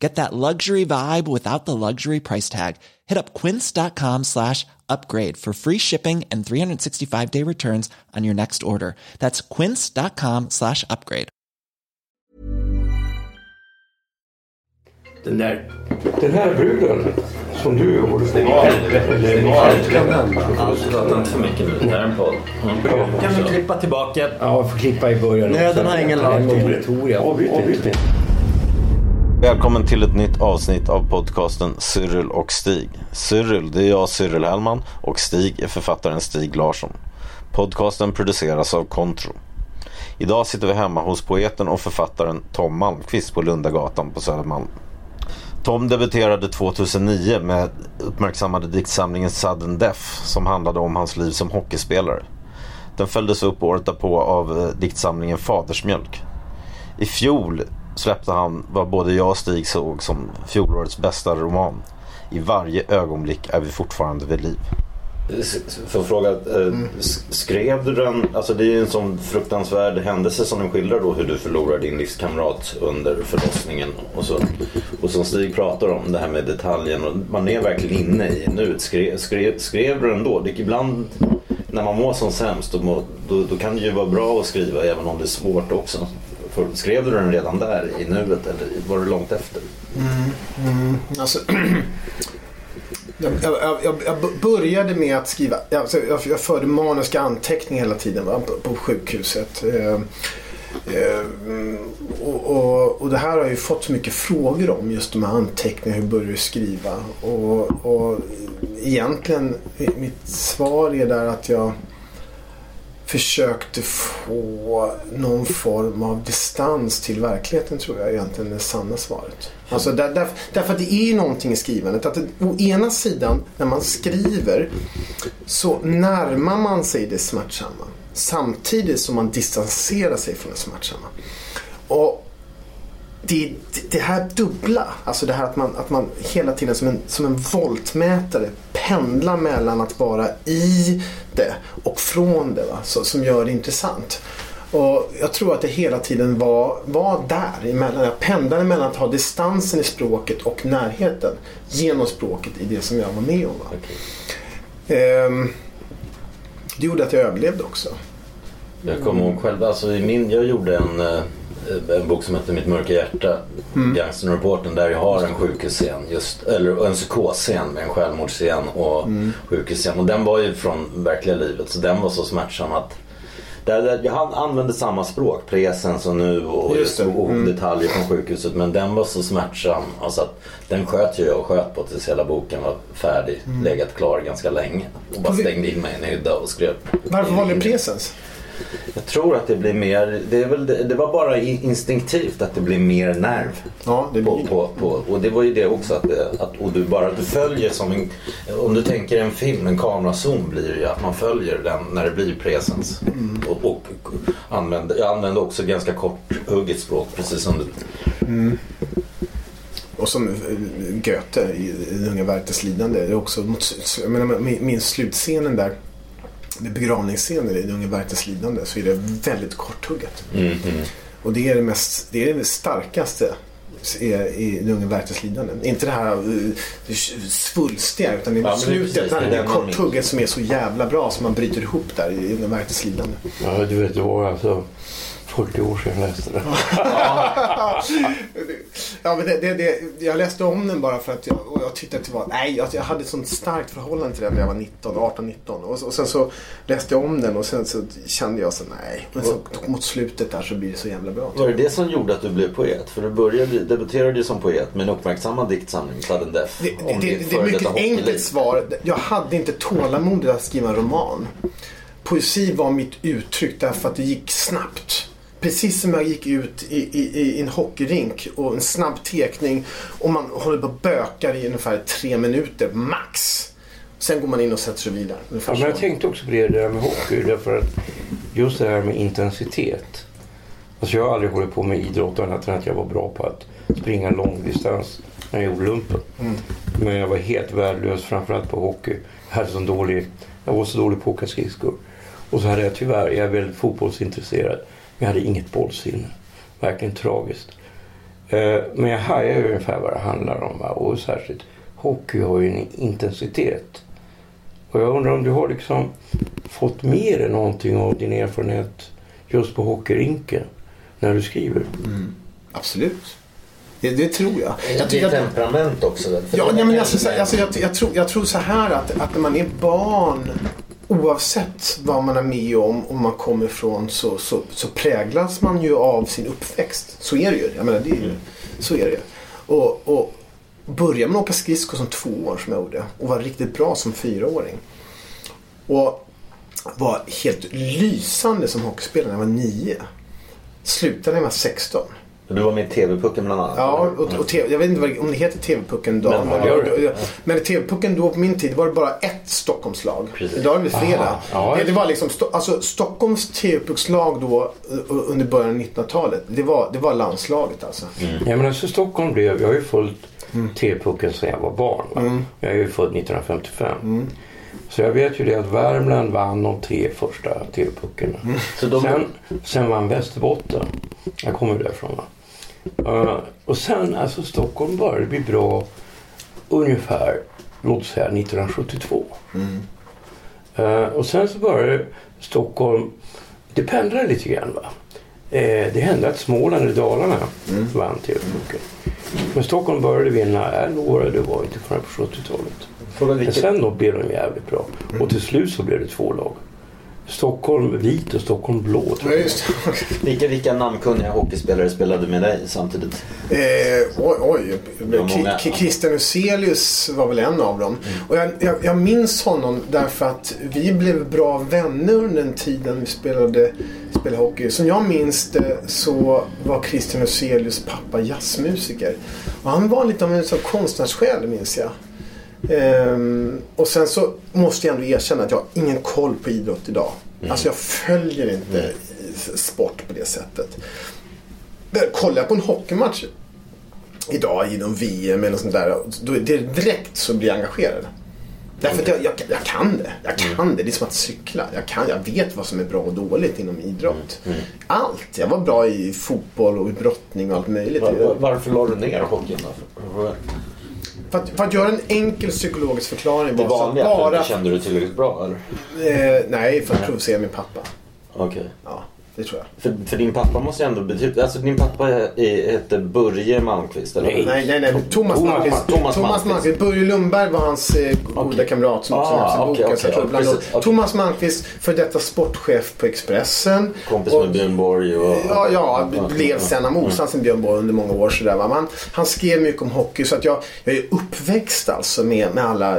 Get that luxury vibe without the luxury price tag. Hit up quince.com slash upgrade for free shipping and 365 day returns on your next order. That's quince.com slash upgrade. Den där, den här bruden som du gjorde. Det var helvete. Det var helvete. Prata inte för mycket nu. Det här är en podd. Kan vi klippa tillbaka? Ja, jag får klippa i början. Nöden har ingen lag. Avbryt inte. Välkommen till ett nytt avsnitt av podcasten Cyril och Stig. Cyril, det är jag Cyril Hellman och Stig är författaren Stig Larsson. Podcasten produceras av Kontro. Idag sitter vi hemma hos poeten och författaren Tom Malmqvist på Lundagatan på Södermalm. Tom debuterade 2009 med uppmärksammade diktsamlingen Sudden Death som handlade om hans liv som hockeyspelare. Den följdes upp året därpå av eh, diktsamlingen Fadersmjölk. I fjol släppte han vad både jag och Stig såg som fjolårets bästa roman. I varje ögonblick är vi fortfarande vid liv. För att fråga, eh, s- skrev du den, alltså det är ju en sån fruktansvärd händelse som den skildrar då hur du förlorar din livskamrat under förlossningen. Och, så, och som Stig pratar om det här med detaljen och man är verkligen inne i nuet. Skrev, skrev, skrev du den då? Det, ibland när man mår som sämst då, då, då kan det ju vara bra att skriva även om det är svårt också. För, skrev du den redan där i nuet eller var det långt efter? Mm, mm, alltså, jag, jag, jag, jag började med att skriva. Jag, alltså, jag, jag förde manuska anteckningar hela tiden va, på, på sjukhuset. Eh, eh, och, och, och det här har jag ju fått så mycket frågor om. Just de här anteckningarna. Hur börjar du skriva? Och, och egentligen mitt svar är där att jag försökte få någon form av distans till verkligheten tror jag egentligen är det sanna svaret. Alltså där, där, därför att det är ju någonting i skrivandet. Att det, å ena sidan när man skriver så närmar man sig det smärtsamma. Samtidigt som man distanserar sig från det smärtsamma. Och det, det här dubbla, alltså det här att man, att man hela tiden som en, som en voltmätare pendlar mellan att vara i det och från det. Va? Så, som gör det intressant. Och jag tror att det hela tiden var, var där emellan. Jag pendlade mellan att ha distansen i språket och närheten genom språket i det som jag var med om. Va? Ehm, det gjorde att jag överlevde också. Jag kommer ihåg själv, alltså i min, jag gjorde en, eh, en bok som heter Mitt mörka hjärta, mm. Gangsterreporten, där jag har en sjukhusscen, just, eller en psykosscen med en självmordsscen och Mm. sjukhusscen. Och den var ju från verkliga livet så den var så smärtsam att där, där, jag använde samma språk, presens och nu och, Just det. och Mm. detaljer från sjukhuset. Men den var så smärtsam. Alltså att den sköt ju jag och sköt på tills hela boken var färdig. Legat klar ganska länge. Och bara stängde in mig i en hydda och skrev. Varför valde du presens? Jag tror att det blir mer, det, väl, det, var bara instinktivt att det blir mer nerv. Ja, det På, blir på, på, och det var ju det också att, att och du bara du följer som en, om du tänker en film, en kamerazoom blir det ju att man följer den när det blir presens. Mm. Och, och använder, jag använder också ganska kort hugget språk precis som du. Och som eh, Goethe i Den unga Werthers lidande. Det är också mot, jag menar, min, min slutscenen där. Med begravningsscenen i unga Werthers lidande. Så är det väldigt korthugget. Mm, Och det är det, mest, det är det starkaste i, unga Werthers lidande. Inte det här uh, svulstiga utan det är Ja, slutet. det det är korthugget som är så jävla bra som man bryter ihop där i Den unga Werthers lidande. Ja, du vet, det var alltså 40 år sedan jag läste det. Ja, men det, det, det, jag läste om den bara för att jag, och jag tyckte att det var... Nej, jag, jag hade ett sånt starkt förhållande till den när jag var 19, 18, 19. Och, och sen så läste jag om den och sen så kände jag så nej. Men så mot slutet där så blir det så jävla bra. Var det det som gjorde att du blev poet? För du började, debuterade ju som poet med en uppmärksammad diktsamling, Sudden Death. Det, det, det, det är mycket enkelt svar. Jag hade inte tålamodet att skriva en roman. Poesi var mitt uttryck därför att det gick snabbt. Precis som jag gick ut i, i, i en hockeyrink och en snabb tekning och man håller på och bökar i ungefär tre minuter max. Sen går man in och sätter sig vidare. Ja, men jag tänkte också på det där med hockey. Därför att just det här med intensitet. Alltså jag har aldrig hållit på med idrott annat än att jag var bra på att springa långdistans när jag gjorde lumpen. Men jag var helt värdelös framförallt på hockey. Jag, hade så dålig, jag var så dålig på att åka skridskor. Och så hade jag tyvärr, jag är väldigt fotbollsintresserad, jag hade inget bollsinne. Verkligen tragiskt. Eh, Men jag hajar ju ungefär vad det handlar om. Och särskilt hockey har ju en intensitet. Och jag undrar om du har liksom fått med dig någonting av din erfarenhet just på hockeyrinken när du skriver? Absolut. Det, det tror jag. jag, Det är temperament också. Ja, men alltså, alltså, jag, tror, jag tror så här att, att när man är barn oavsett vad man är med om och man kommer ifrån så, så, så präglas man ju av sin uppväxt. Så är det ju. Jag menar, det är ju så är det ju. Och, och börjar man åka skridskor som två år som jag gjorde och var riktigt bra som fyraåring. Och var helt lysande som hockeyspelare när jag var nio. Slutade när jag var 16. Du var med i TV-pucken bland annat? Ja, och, och TV, jag vet inte om det heter TV-pucken idag. Men, Men, ja, men TV-pucken då på min tid var det bara ett Stockholmslag. Precis. Idag är det flera. Ja, det, det var liksom, alltså, Stockholms TV-puckslag då uh, under början av 1900-talet. Det var, det var landslaget alltså. Ja, men alltså Stockholm blev, jag har ju följt T-pucken sedan jag var barn. Va? Jag är ju född 1955. Så jag vet ju det att Värmland vann de tre första TV-puckarna. De- Sen, sen vann Västerbotten. Jag kommer därifrån. Va? Uh, och sen, alltså Stockholm började bli bra ungefär, låt säga 1972. Uh, och sen så började Stockholm, det pendlade lite grann va. Eh, det hände att Småland eller Dalarna vann TV-pucken. Men Stockholm började vinna, jag lovar det var inte förrän på 70-talet. Fråga Men sen då blev de jävligt bra. Och till slut så blev det två lag. Stockholm vit och Stockholm blå. tror Ja, just det. vilka, vilka namnkunniga hockeyspelare spelade med dig samtidigt? Eh, oj, oj. var många. K- Christian Huselius var väl en av dem. Och jag, jag, jag minns honom därför att vi blev bra vänner under den tiden vi spelade, spelade hockey. Som jag minns det så var Christian Huselius pappa jazzmusiker. Och han var lite av en konstnärssjäl minns jag. Ehm, och sen så måste jag ändå erkänna att jag har ingen koll på idrott idag. Alltså jag följer inte sport på det sättet. Kollar jag på en hockeymatch idag inom VM eller sånt där. Då är det direkt så blir jag engagerad. Därför att jag, jag, jag kan det. Jag kan det. Det är som att cykla. Jag, kan, jag vet vad som är bra och dåligt inom idrott. Allt. Jag var bra i fotboll och i brottning och allt möjligt. Var, var, varför la du ner hockeyn då? För att, för att göra en enkel psykologisk förklaring Det vanliga, bara... kände du tillräckligt bra eller? Eh, nej, för att provocera min pappa. Okej. Ja, det tror jag. För, för din pappa måste ju ändå betyda... Alltså din pappa är- heter Börje Malmqvist eller? Nej. Nej, nej, nej. Thomas, Thomas Malmqvist. Thomas Thomas, Malmqvist. Malmqvist. Börje Lundberg var hans eh, goda Okej. kamrat som också Ah, nämns i okej, boken. jag tror ja, Okej. Thomas Malmqvist, för detta sportchef på Expressen. Kompis Och- med Björn Borg och... Ja, ja, blev sen av motstånd till Björn Borg under många år. Sådär, va? Man, han skrev mycket om hockey så att jag, jag är uppväxt alltså med, med alla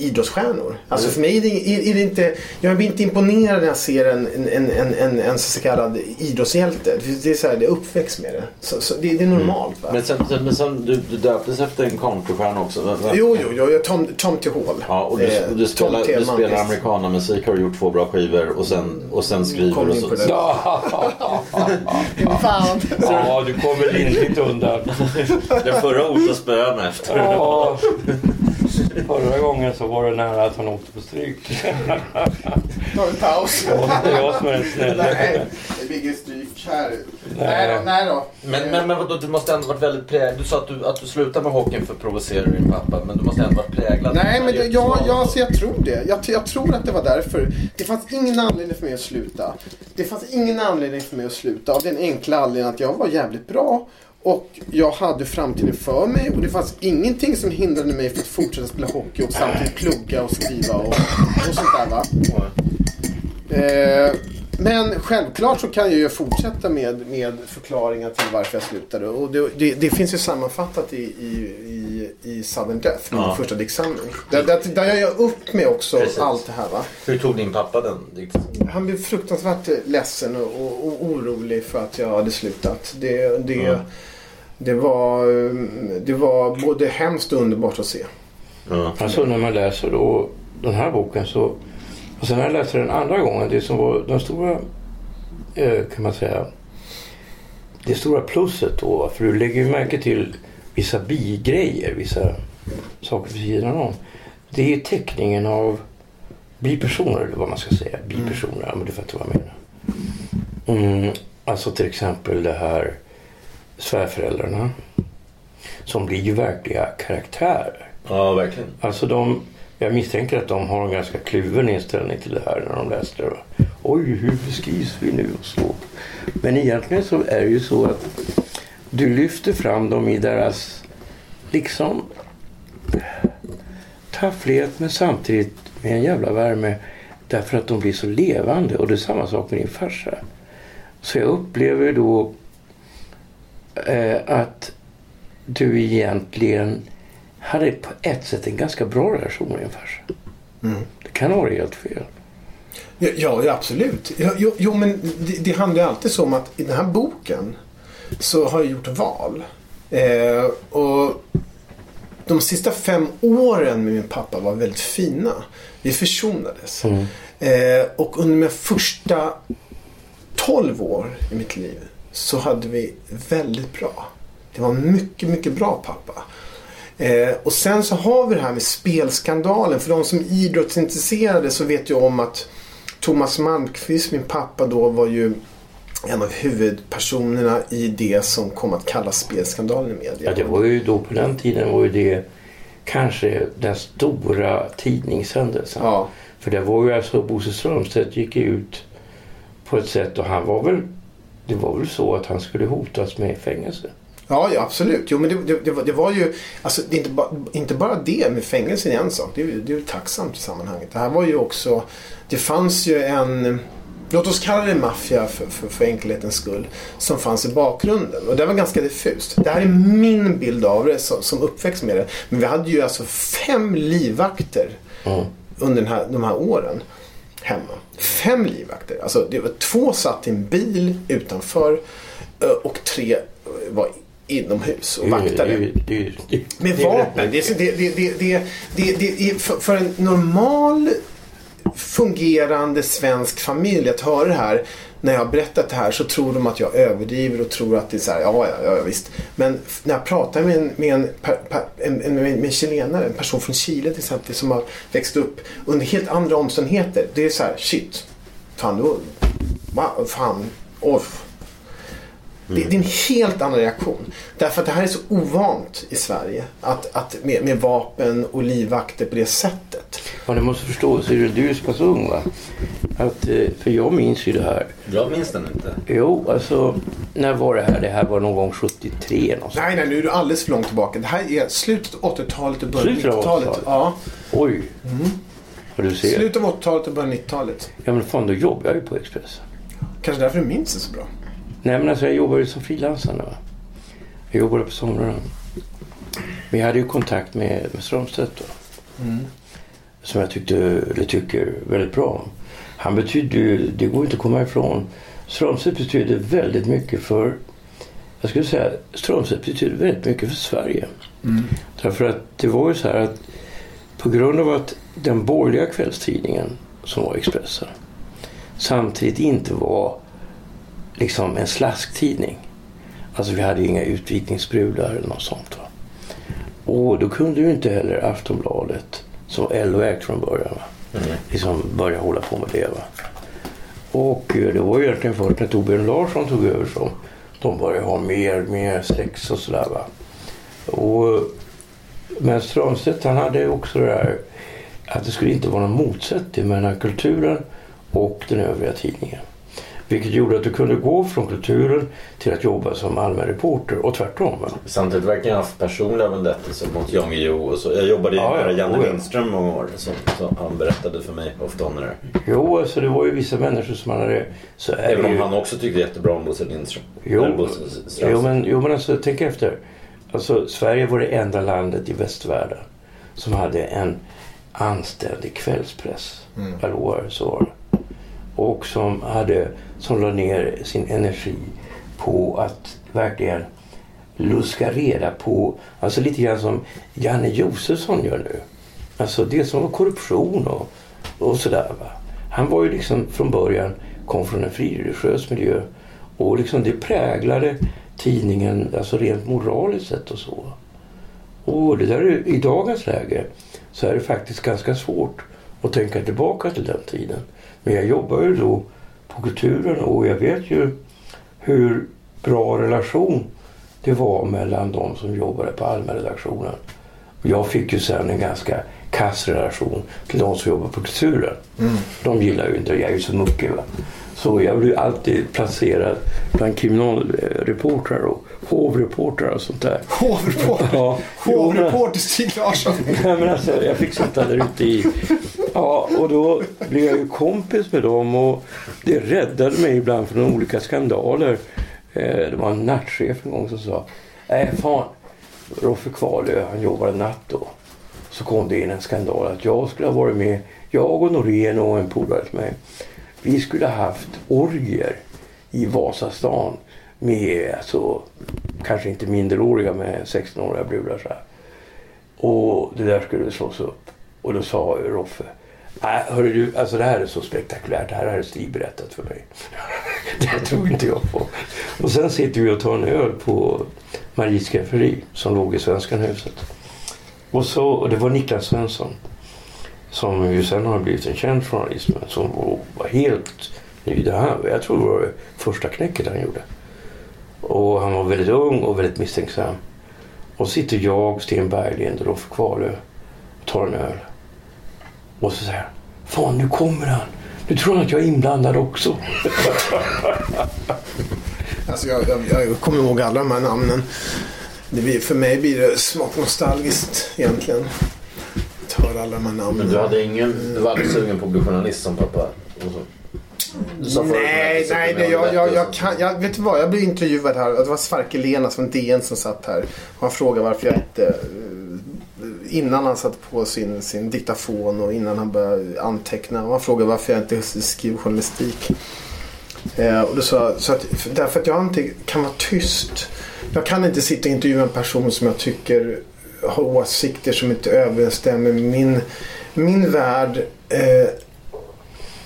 idrottsstjärnor. Alltså för mig är det, är, det inte, jag blir inte imponerad när jag ser en, en, en, en, en, så kallad idrottshjälte. Det är, så här, det är uppväxt med det. Så, så det, det är normalt. Va? Men sen, sen, men sen du, du döptes efter en countrystjärna också? Jo, jo, jo, jag- Tom, Tom till Hall. Ja, och du, Eh, du, spelar, Tom du T. spelar amerikanamusik, har gjort två bra skivor och sen, och sen skriver Kom och in så. på det. Fan. Ja, du kommer lindrigt undan. Den förra orten spöade mig efter. Ja. Förra gången så var det nära att han åkte på stryk. Har vi paus. Och det är jag som är den snälla. Nej, det blir ingen stryk här. Nej. Nej då, nej då. Men, men, men vadå, du måste ändå varit väldigt präglad. Du sa att du, att du slutade med hockeyn för att provocera din pappa. Men du måste ändå varit präglad. Nej, men det, Jag ja, ja, alltså jag tror det. Jag, jag tror att det var därför. Det fanns ingen anledning för mig att sluta. Det fanns ingen anledning för mig att sluta av den enkla anledningen att jag var jävligt bra. Och jag hade framtiden för mig och det fanns ingenting som hindrade mig från att fortsätta spela hockey och samtidigt plugga och skriva och, och sånt där va. Eh, men självklart så kan jag ju fortsätta med, med förklaringar till varför jag slutade. Och det, det, det finns ju sammanfattat i, i, i, i Sudden Death, Ja. första diktsamling. Där, där, där jag gör upp med också Precis. allt det här. Va? Hur tog din pappa den dikten? Han blev fruktansvärt ledsen och, och, och orolig för att jag hade slutat. Det, det, Ja. Det, var, det var både hemskt och underbart att se. Ja. Alltså när man läser då den här boken så Och sen när jag läste den andra gången, det som var den stora, eh, kan man säga, det stora plusset då, för du lägger ju märke till vissa bigrejer, vissa saker vid sidan om. Det är teckningen av bipersoner, eller vad man ska säga. Bipersoner, ja men du fattar vad jag menar. Mm, alltså till exempel det här svärföräldrarna. Som blir ju verkliga karaktärer. Ja, verkligen. Alltså de, jag misstänker att de har en ganska kluven inställning till det här när de läste det. va. Oj, hur beskrivs vi nu och så. Men egentligen så är det ju så att du lyfter fram dem i deras liksom tafflighet men samtidigt med en jävla värme därför att de blir så levande och det är samma sak med din farsa. Så jag upplever då eh, att du egentligen hade på ett sätt en ganska bra relation med din farsa. Det kan ha varit helt fel. Ja, ja absolut. Jo, jo, men det, det handlar ju alltid så om att i den här boken så har jag gjort val. Eh, och de sista fem åren med min pappa var väldigt fina. Vi försonades. Mm. Eh, och under mina första 12 år i mitt liv så hade vi väldigt bra. Det var en mycket, mycket bra pappa. Eh, och sen så har vi det här med spelskandalen. För de som är idrottsintresserade så vet ju om att Thomas Malmqvist, min pappa då, var ju en av huvudpersonerna i det som kom att kallas spelskandalen i media. Ja, det var ju då på den tiden var ju det kanske den stora tidningshändelsen. Ja. För det var ju alltså Bosse Strömstedt gick ut på ett sätt och han var väl det var väl så att han skulle hotas med fängelse. Ja, ja absolut. Jo, men det, det, det, var, det var ju... Alltså, det inte, ba, inte bara det med fängelse är en sak. Det är, ju- tacksamt i sammanhanget. Det här var ju också... Det fanns ju en... Låt oss kalla det maffia för, för, för enkelhetens skull. Som fanns i bakgrunden. Och det var ganska diffust. Det här är min bild av det som, som uppväxt med det. Men vi hade ju alltså fem livvakter Mm. under den här, de här åren hemma. Fem livvakter. Alltså det var två satt i en bil utanför eh, och tre eh, var inomhus och vaktade. Med vapen. Det, det, det, för en normal fungerande svensk familj att höra det här. När jag har berättat det här så tror de att jag överdriver och tror att det är så här, ja, ja, ja visst. Men när jag pratar med en, med en, per, per, en, en, med en chilenare, en person från Chile till exempel, som har växt upp under helt andra omständigheter. Det är så här, shit. Fan, då, va, fan, off. Det, det är en helt annan reaktion. Därför att det här är så ovant i Sverige. Att, att med, med vapen och livvakter på det sättet. Ja, du måste förstå, Cyril, du är ju så ung va? Att, eh, för jag minns ju det här. Jag minns den inte. Jo, alltså när var det här? Det här var någon gång 73 någonstans. Nej, nej, nu är du alldeles för långt tillbaka. Det här är slutet av 80-talet och början av Slutet av 90-talet. 80-talet? Ja, Oj! Vad du ser. slutet av 80-talet och början av 90-talet. Ja men fan, då jobbar jag ju på Expressen. Kanske därför du minns det så bra. Nej men alltså jag jobbar ju som frilansare. Jag jobbade på somrarna. Men jag hade ju kontakt med, med Strömstedt då. Som jag tyckte, eller tycker väldigt bra om. Han betydde ju, det går inte att komma ifrån. Strömstedt betyder väldigt mycket för, jag skulle säga, Strömstedt betyder väldigt mycket för Sverige. Därför att det var ju så här att på grund av att den borgerliga kvällstidningen som var Expressen samtidigt inte var liksom en slasktidning. Alltså vi hade inga utvikningsbrudar eller något sånt. Va? Och då kunde ju inte heller Aftonbladet, som LO ägt från början, va? liksom börja hålla på med det. Va? Och eh, det var ju egentligen först när Torbjörn Larsson tog över som de började ha mer, mer sex och sådär. Va? Och, men Strömstedt han hade också det där att det skulle inte vara någon motsättning mellan kulturen och den övriga tidningen. Vilket gjorde att du kunde gå från kulturen till att jobba som allmän reporter och tvärtom. Va? Samtidigt verkar jag ha haft personliga vendettelser mot Jan Guillou och så. Jag jobbade ju Ja, ja. med Janne Oh, ja. Lindström många år. Så, så han berättade för mig ofta om det där. Jo, alltså det var ju vissa människor som man hade... Så är Även om ju, han också tyckte jättebra om Bosse Lindström. Jo, Bosse jo, men, jo, men alltså tänk efter. Alltså Sverige var det enda landet i västvärlden som hade en anständig kvällspress. Jag lovar, så var det. Och som hade, som la ner sin energi på att verkligen luska reda på, alltså lite grann som Janne Josefsson gör nu. Alltså det som var korruption och, och sådär va. Han var ju liksom från början, kom från en frireligiös miljö. Och liksom det präglade tidningen alltså rent moraliskt sett och så. Och det där är, i dagens läge så är det faktiskt ganska svårt att tänka tillbaka till den tiden. Men jag jobbar ju då på kulturen och jag vet ju hur bra relation det var mellan de som jobbade på allmänredaktionen. Jag fick ju sen en ganska kass relation till de som jobbar på kulturen. Mm. De gillar ju inte, jag är ju så muckig va. Så jag blir alltid placerad bland kriminalreportrar och hovreportrar och sånt där. Hovreporter? Ja. Hovreporter Stig Larsson? Nej, men alltså, jag fick sitta där ute i... Ja, och då blev jag ju kompis med dem och det räddade mig ibland från olika skandaler. Eh, det var en nattchef en gång som sa Nej, fan. Roffe Kvalö, han jobbade natt då. Så kom det in en skandal att jag skulle ha varit med, jag och Norén och en polare till mig vi skulle ha haft orger i Vasastan med alltså, kanske inte minderåriga med 16-åriga brudar. Så här. Och det där skulle slås upp. Och då sa Roffe Nej, hörru du, alltså det här är så spektakulärt. Det här har Stig berättat för mig. det tror inte jag på. Och sen sitter vi och tar en öl på Maries skafferi som låg i Svenskan huset. Och, så, och det var Niklas Svensson som ju sen har blivit en känd journalist men som var helt ny. Det här, jag tror det var det första knäcket han gjorde. Och han var väldigt ung och väldigt misstänksam. Och sitter jag, Sten Berglind och Roffe Kvalö och tar en öl. Och så säger han, Fan nu kommer han. Nu tror han att jag är inblandad också. alltså jag, jag, jag kommer ihåg alla de här namnen. Det blir, för mig blir det smått nostalgiskt egentligen hör alla de här namnen. Men du, hade ingen, du var aldrig sugen på att bli journalist som pappa? Nej, nej, det, jag, jag, jag, kan, jag, vet du vad? Jag blev intervjuad här. Det var Sverker Lenas från DN som satt här. Han frågade varför jag inte... Eh, innan han satte på sin, sin diktafon och innan han började anteckna. Han frågade varför jag inte skriver journalistik. Eh, och då sa, så att, därför att jag inte kan vara tyst. Jag kan inte sitta och intervjua en person som jag tycker har åsikter som inte överensstämmer med min, min värld. Eh,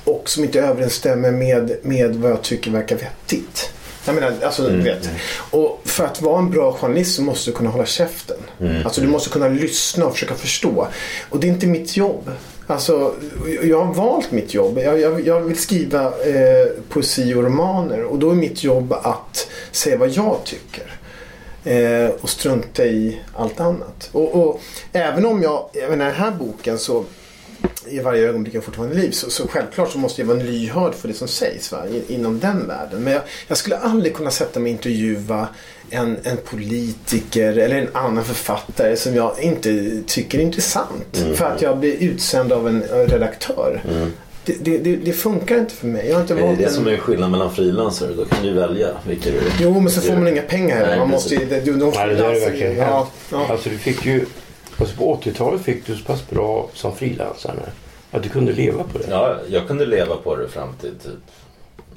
och som inte överensstämmer med, med vad jag tycker verkar vettigt. Jag menar, alltså, mm. vet. Och för att vara en bra journalist så måste du kunna hålla käften. Mm. Alltså du måste kunna lyssna och försöka förstå. Och det är inte mitt jobb. Alltså, jag har valt mitt jobb. Jag, jag, jag vill skriva eh, poesi och romaner och då är mitt jobb att säga vad jag tycker. Eh, och strunta i allt annat. Och, och även om jag, i den här boken så i varje ögonblick jag fortfarande liv så, så självklart så måste jag vara lyhörd för det som sägs va, inom den världen. Men jag, jag, skulle aldrig kunna sätta mig och intervjua en, en politiker eller en annan författare som jag inte tycker är intressant. Mm. För att jag blir utsänd av en redaktör. Mm det, det, det, funkar inte för mig. Jag har inte men det är det en... som är skillnaden mellan frilansare. Då kan du välja vilka du Jo, men så får man inga pengar heller. Man måste ju... Det, de Nej, det är det verkligen ja, ja. Alltså du fick ju... Alltså på 80-talet fick du så pass bra som frilansare att du kunde leva på det. Ja, jag kunde leva på det fram till typ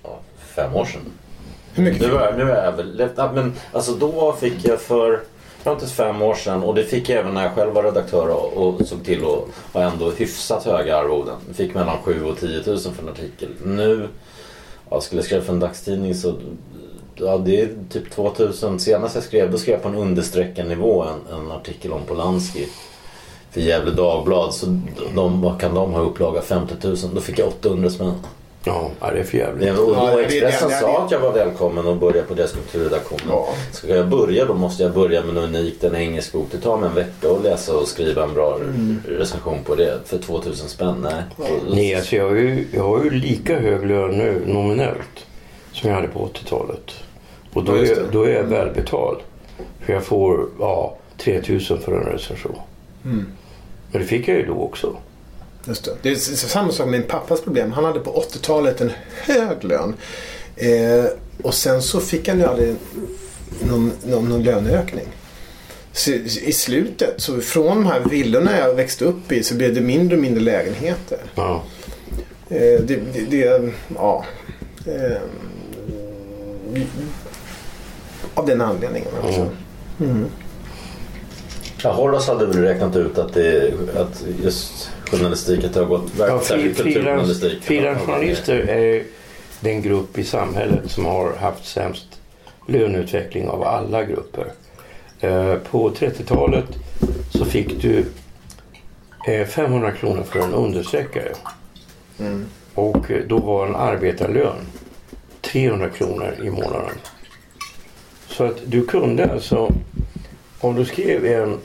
ja, fem år sedan. Hur mycket? Nu är, nu är jag väl... Men alltså då fick jag för fram till fem år sedan och det fick jag även när jag själv var redaktör och, och såg till att ha ändå hyfsat höga arvoden. Jag fick mellan 7 och 10 000 för en artikel. Nu, ja, skulle jag skriva för en dagstidning så ja, det är typ 2000. Senast jag skrev, då skrev jag på en understreckad nivå en, en artikel om Polanski för Gävle Dagblad. Så de, vad kan de ha upplaga? 50 000. Då fick jag 800 spänn. Ja, det är för jävligt. Ja, och då Expressen det, det, sa att jag var välkommen att börja på deras kulturredaktion. Ja. Ska jag börja då måste jag börja med något unikt, en engelsk bok. Det tar mig en vecka att läsa och skriva en bra mm. recension på det för 2000 spänn. Nej, ja. Nej alltså jag, har ju, jag har ju lika hög lön nu nominellt som jag hade på 80-talet. Och då, är, då är jag välbetald. För jag får ja, 3000 för en recension. Mm. Men det fick jag ju då också. Just det. det är samma sak med min pappas problem. Han hade på 80-talet en hög lön. Eh, och sen så fick han ju aldrig någon, någon, någon löneökning. Så I slutet, så från de här villorna jag växte upp i så blev det mindre och mindre lägenheter. Ja. Eh, det, det, det, ja. Eh, av den anledningen alltså. Mm. Ja, Horace hade väl räknat ut att, det, att just journalistik, att det har gått Ja, särskilt kulturjournalistik. Frilansjournalister är den grupp i samhället som har haft sämst löneutveckling av alla grupper. Eh, På 30-talet så fick du eh, 500 kronor för en understreckare. Och eh, då var en arbetarlön 300 kronor i månaden. Så att du kunde alltså, om du skrev en,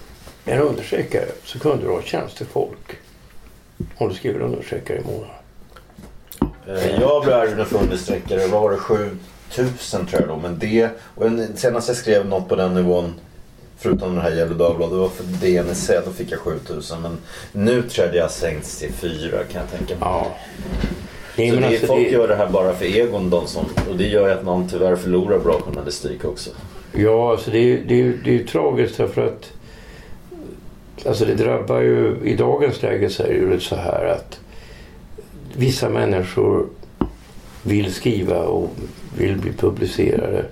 en understreckare så kunde du ha tjänstefolk. Om du skrev en understreckare i månaden. Eh, Jag blev erbjuden för understreckare, vad var det, 7000 tror jag då. Men det, och en- senast jag skrev något på den nivån, förutom den här Gefle Dagblad, det var för DNC, då fick jag 7000. Men nu tror jag det har sänkts till 4 kan jag tänka mig. Ja. Nej, Så det, alltså, folk det- gör det här bara för egon, de som, och det gör ju att man tyvärr förlorar bra journalistik också. Ja, alltså det, är- det, är- det är ju tragiskt därför att alltså det drabbar ju, i dagens läge så är det ju så här att vissa människor vill skriva och vill bli publicerade.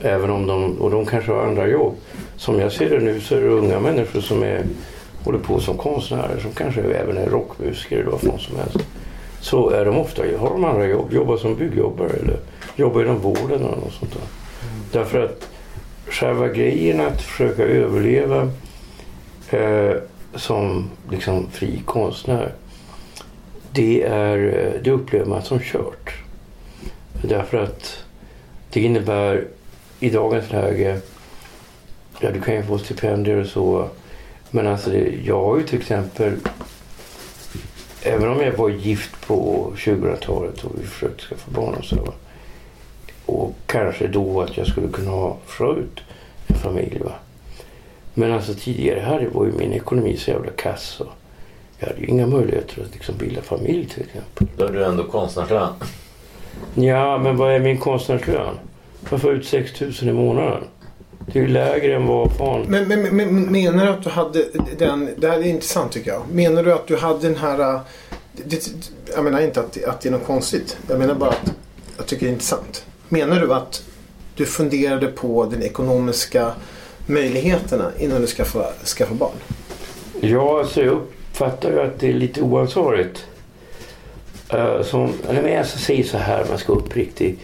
Även om de, och de kanske har andra jobb. Som jag ser det nu så är det unga människor som är, håller på som konstnärer som kanske även är rockmusiker eller vad fan som helst. Så är de ofta, har de andra jobb, jobbar som byggjobbare eller jobbar inom vården eller något sånt där. Därför att själva grejen att försöka överleva eh, som liksom fri konstnär det, är, eh, det upplever man som kört. Därför att det innebär i dagens läge, ja du kan ju få stipendier och så, men alltså det, jag har ju till exempel, även om jag var gift på 2000-talet och vi försökte skaffa barn och så, och kanske då att jag skulle kunna ha förut en familj. Va? Men alltså tidigare hade, var ju min ekonomi så jävla kass. Och jag hade ju inga möjligheter att liksom bilda familj till exempel. Då är du ändå konstnärslön. Ja, men vad är min konstnärslön? Jag får ut 6 000 i månaden. Det är ju lägre än vad fan... Men, men, men, men menar du att du hade den, det här är intressant tycker jag. Menar du att du hade den här, det, jag menar inte att, att det är något konstigt. Jag menar bara att jag tycker det är intressant. Menar du att du funderade på den ekonomiska möjligheterna innan du skaffar, skaffar barn? Ja, alltså jag uppfattar ju att det är lite oansvarigt. Uh, som, eller men jag säger så här om jag ska vara uppriktig.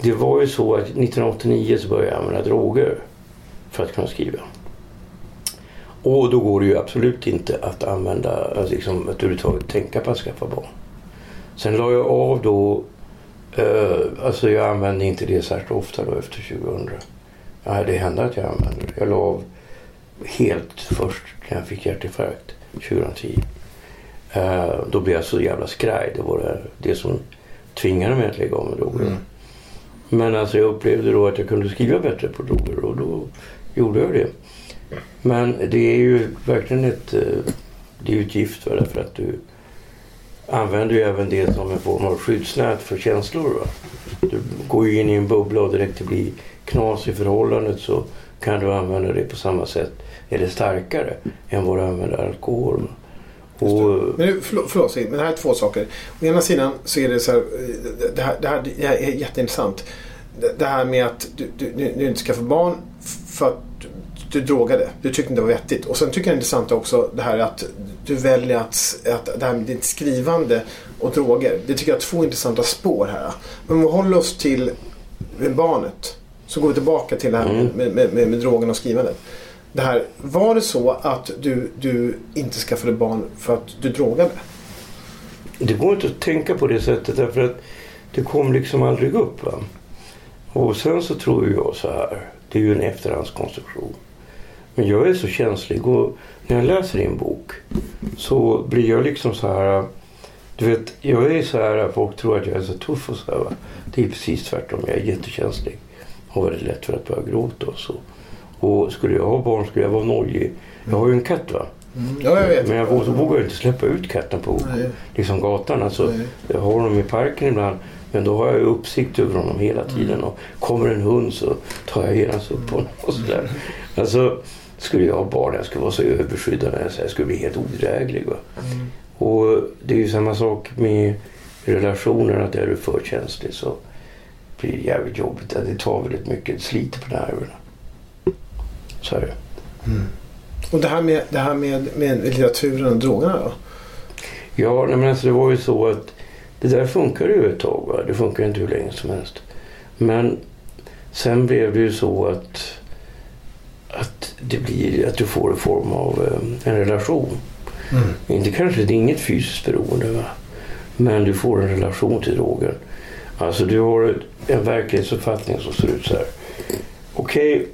Det var ju så att 1989 så började jag använda droger för att kunna skriva. Och då går det ju absolut inte att använda, alltså liksom, att överhuvudtaget tänka på att skaffa barn. Sen la jag av då, eh, alltså jag använde inte det särskilt ofta då efter 2000. Ja, det hände att jag använde det. Jag la av helt först när jag fick hjärtinfarkt 2010. Eh, då blev jag så jävla skraj. Det var det, som tvingade mig att lägga av med droger. Men alltså jag upplevde då att jag kunde skriva bättre på droger och då gjorde jag det. Men det är ju verkligen ett, eh, det är ju ett gift va, därför att du använder ju även det som en form av skyddsnät för känslor. Va? Du går ju in i en bubbla och direkt det blir knas i förhållandet så kan du använda det på samma sätt eller starkare än vad du använder alkohol. Och, Men förlåt, förlåt men det här är två saker. Å ena sidan så är det så här, eh, det här, det här, det här är jätteintressant. Det, här med att du, du, du inte ska få barn för att du, du drogade. Du tyckte inte det var vettigt. Och sen tycker jag det är intressant också det här att du väljer att, att det här med ditt skrivande och droger. Det tycker jag är två intressanta spår här. Men om vi håller oss till barnet. Så går vi tillbaka till det här Mm. med, med, med, med drogen och skrivandet. Det här, var det så att du, du inte skaffade barn för att du drogade? Det går inte att tänka på det sättet därför att det kom liksom aldrig upp. Va? Och sen så tror jag så här. Det är ju en efterhandskonstruktion. Men jag är så känslig och när jag läser din bok så blir jag liksom så här. Du vet, jag är så här. Folk tror att jag är så tuff och så här. Va? Det är precis tvärtom. Jag är jättekänslig. Har väldigt lätt för att börja gråta och så. Och skulle jag ha barn skulle jag vara nojig. Jag har ju en katt va. Ja, jag vet. Men jag vågar, vågar inte släppa ut katten på Nej. liksom gatan. Alltså, Nej. jag har honom i parken ibland. Men då har jag ju uppsikt över honom hela tiden. Och kommer en hund så tar jag genast upp honom. Och sådär. Alltså, skulle jag ha barn jag skulle vara så överskyddande. Så jag skulle bli helt odräglig. Va? Och det är ju samma sak med relationer. Att är du för känslig så blir jävligt jobbigt. Det tar väldigt mycket. Sliter på nerverna. Så är det. Och det här med, det här med, med litteraturen och drogerna då? Ja, men alltså det var ju så att det där funkar ju ett tag. Va? Det funkar inte hur länge som helst. Men sen blev det ju så att, att det blir att du får en form av eh, en relation. Mm. Inte kanske, det är inget fysiskt beroende. Va? Men du får en relation till drogen. Alltså du har en verklighetsuppfattning som ser ut så här. Okej,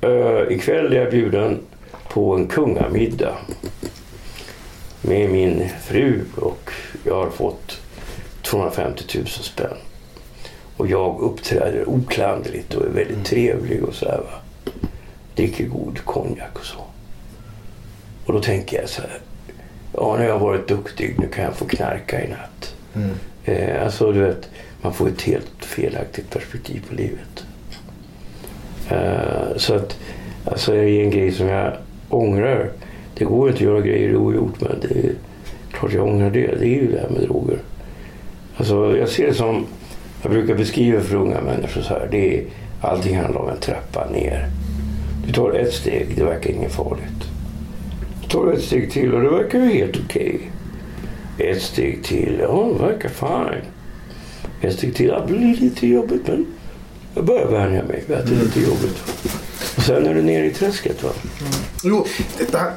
eh, ikväll är jag bjuden på en kungamiddag med min fru och jag har fått 250 000 spänn. Och jag uppträder oklanderligt och är väldigt trevlig och så här va. Dricker god konjak och så. Och då tänker jag så här. Ja, nu har jag varit duktig. Nu kan jag få knarka i natt. Mm. Eh, alltså du vet, man får ett helt felaktigt perspektiv på livet. Eh, så att, alltså det är en grej som jag ångrar. Det går inte att göra grejer ogjort men det är klart jag ångrar det. Det är ju det här med droger. Alltså jag ser det som, jag brukar beskriva för unga människor så här. Det är, allting handlar om en trappa ner. Du tar ett steg, det verkar inget farligt. Du tar ett steg till och det verkar ju helt okej. Ett steg till, ja det verkar fine. Ett steg till, det blir lite jobbigt men jag börjar vänja mig vid att det är lite jobbigt. Och sen är du nere i träsket va. Jo, det här,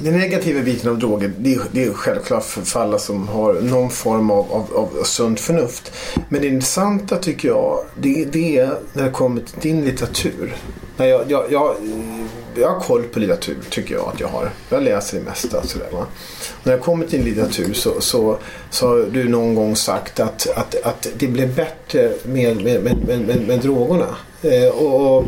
den negativa biten av droger det är, det är självklart för alla som har någon form av, av, av sunt förnuft. Men det intressanta tycker jag det, det är när det kommer till din litteratur. När jag, jag, jag, jag har koll på litteratur tycker jag att jag har. Jag läser det mesta. Sådär, va? Och när jag kommer till litteratur så, så, så har du någon gång sagt att, att, att det blev bättre med, med, med, med, med, med drogerna. Eh, och, och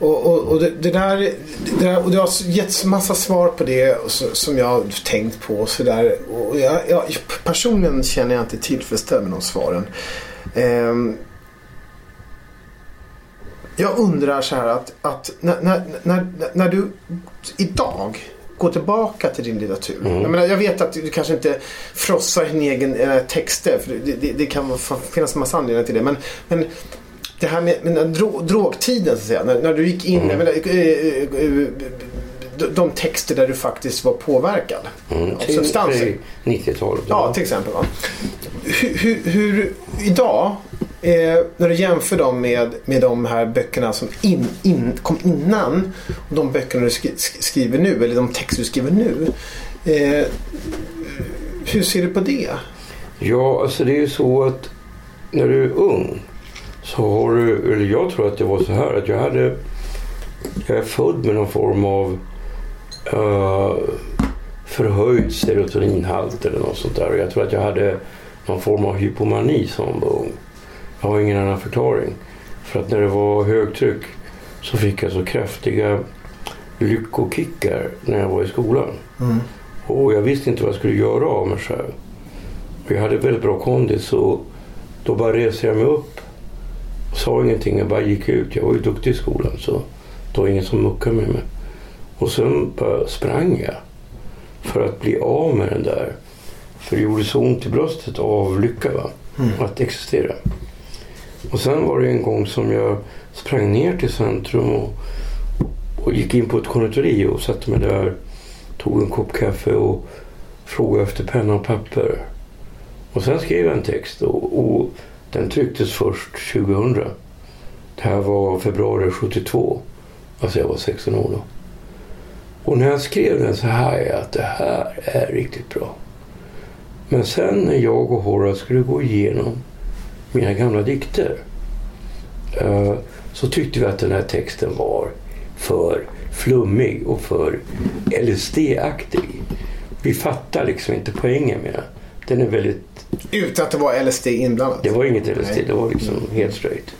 och, och, och det, det, där, det där, och det har getts massa svar på det så, som jag har tänkt på. Så där. Och jag, jag, personligen känner jag inte tillfredsställd med de svaren. Eh, jag undrar så här att, att när, när, när, när du idag går tillbaka till din litteratur. Jag, menar, jag vet att du kanske inte frossar din egen eh, texter. För det, det, det kan finnas en massa anledningar till det. Men, men det här med, med den dro, drogtiden så att säga. När, när du gick in. Jag menar, eh, eh, de, texter där du faktiskt var påverkad Mm, av till- substanser. till 90-talet. Ja, till exempel. Va? Hur, hur, hur idag, eh, när du jämför dem med, med de här böckerna som in, in, kom innan och de böckerna du skri, skriver nu, eller de texter du skriver nu. Eh, hur ser du på det? Ja, alltså det är ju så att när du är ung så har du, eller jag tror att det var så här att jag hade, jag är född med någon form av uh, förhöjd serotoninhalt eller något sånt där. Och jag tror att jag hade någon form av hypomani som ung. Jag har ingen annan förklaring. För att när det var högtryck så fick jag så kraftiga lyckokickar när jag var i skolan. Och jag visste inte vad jag skulle göra av mig själv. Jag hade väldigt bra kondis och då bara reste jag mig upp. Sa ingenting, jag bara gick ut. Jag var ju duktig i skolan så det var ingen som muckade med mig. Och sen bara sprang jag. För att bli av med den där. För det gjorde så ont i bröstet av lycka va? Att existera. Och sen var det en gång som jag sprang ner till centrum och, och gick in på ett konditori och satte mig där. Tog en kopp kaffe och frågade efter penna och papper. Och sen skrev jag en text och, och den trycktes först 2000. Det här var februari 72. Alltså jag var 16 år då. Och när jag skrev den så här jag att det här är riktigt bra. Men sen när jag och Horace skulle gå igenom mina gamla dikter eh, så tyckte vi att den här texten var för flummig och för LSD-aktig. Vi fattar liksom inte poängen med den. Den är väldigt Utan att det var LSD inblandat. det var inget LSD, Nej. det var liksom helt straight.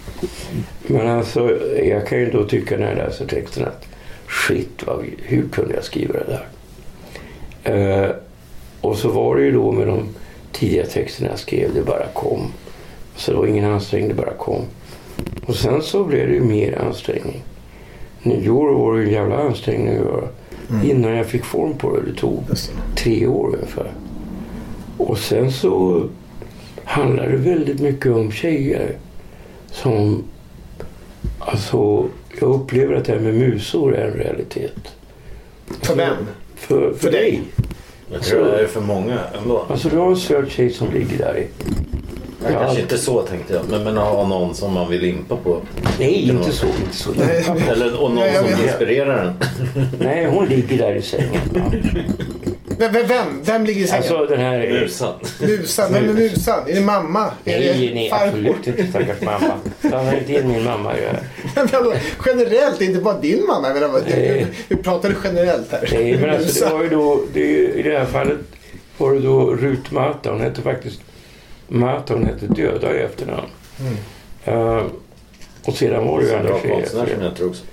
Men alltså, jag kan ju då tycka när jag läser texten att shit, vad, hur kunde jag skriva det där? Eh, och så var det ju då med de tidiga texterna jag skrev, det bara kom. Så det var ingen ansträngning, det bara kom. Och sen så blev det ju mer ansträngning. Nyår var det ju en jävla ansträngning att göra. Innan jag fick form på det, det tog tre år ungefär. Och sen så handlar det väldigt mycket om tjejer som... Alltså, jag upplever att det här med musor är en realitet. För vem? För, för dig. Jag tror det är för många ändå. Alltså du har en söt tjej som ligger där i. Ja. Kanske inte så tänkte jag. Men, men ha någon som man vill impa på. Nej, inte så. Inte så. Eller och någon Nej, som vet. inspirerar en. Nej, hon ligger där i sängen. Vem, vem, vem, vem ligger i sängen? Alltså den här... Musan. Musan? Vem är musan? Är det mamma? Är Nej, det nej absolut inte stackars mamma. Blanda inte in min mamma. Jag generellt, inte bara din mamma. Jag menar, Nej. vi pratar generellt här. Nej, men alltså det var ju då... Det är ju, I det här fallet var det då Rut Mata. Hon hette faktiskt Mata. Hon hette Döda i efternamn. Eh, och sedan var det ju tjejer. konstnär som heter också.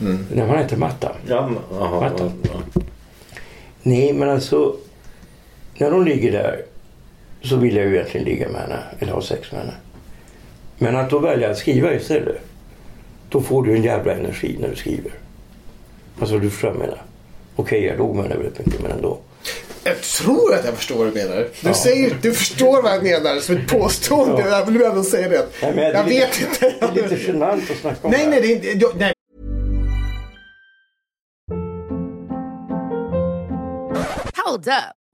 Mm. Nej, han hette Matta. Ja, men- jaha, Matta. ja. Nej, men alltså... När hon ligger där så vill jag ju egentligen ligga med henne. Eller ha sex med henne. Men att då välja att skriva istället. Då får du en jävla energi när du skriver. Alltså du förstår vad jag menar. Okej, jag låg med henne väldigt mycket, men ändå. Jag tror att jag förstår vad du menar. Du säger du förstår vad jag menar som ett påstående. Ja. Jag vill ändå säga det. Nej, är jag lite- vet inte. Det är lite genant att snacka om Nej, det. nej, det är inte... jag- Nej. Hold up.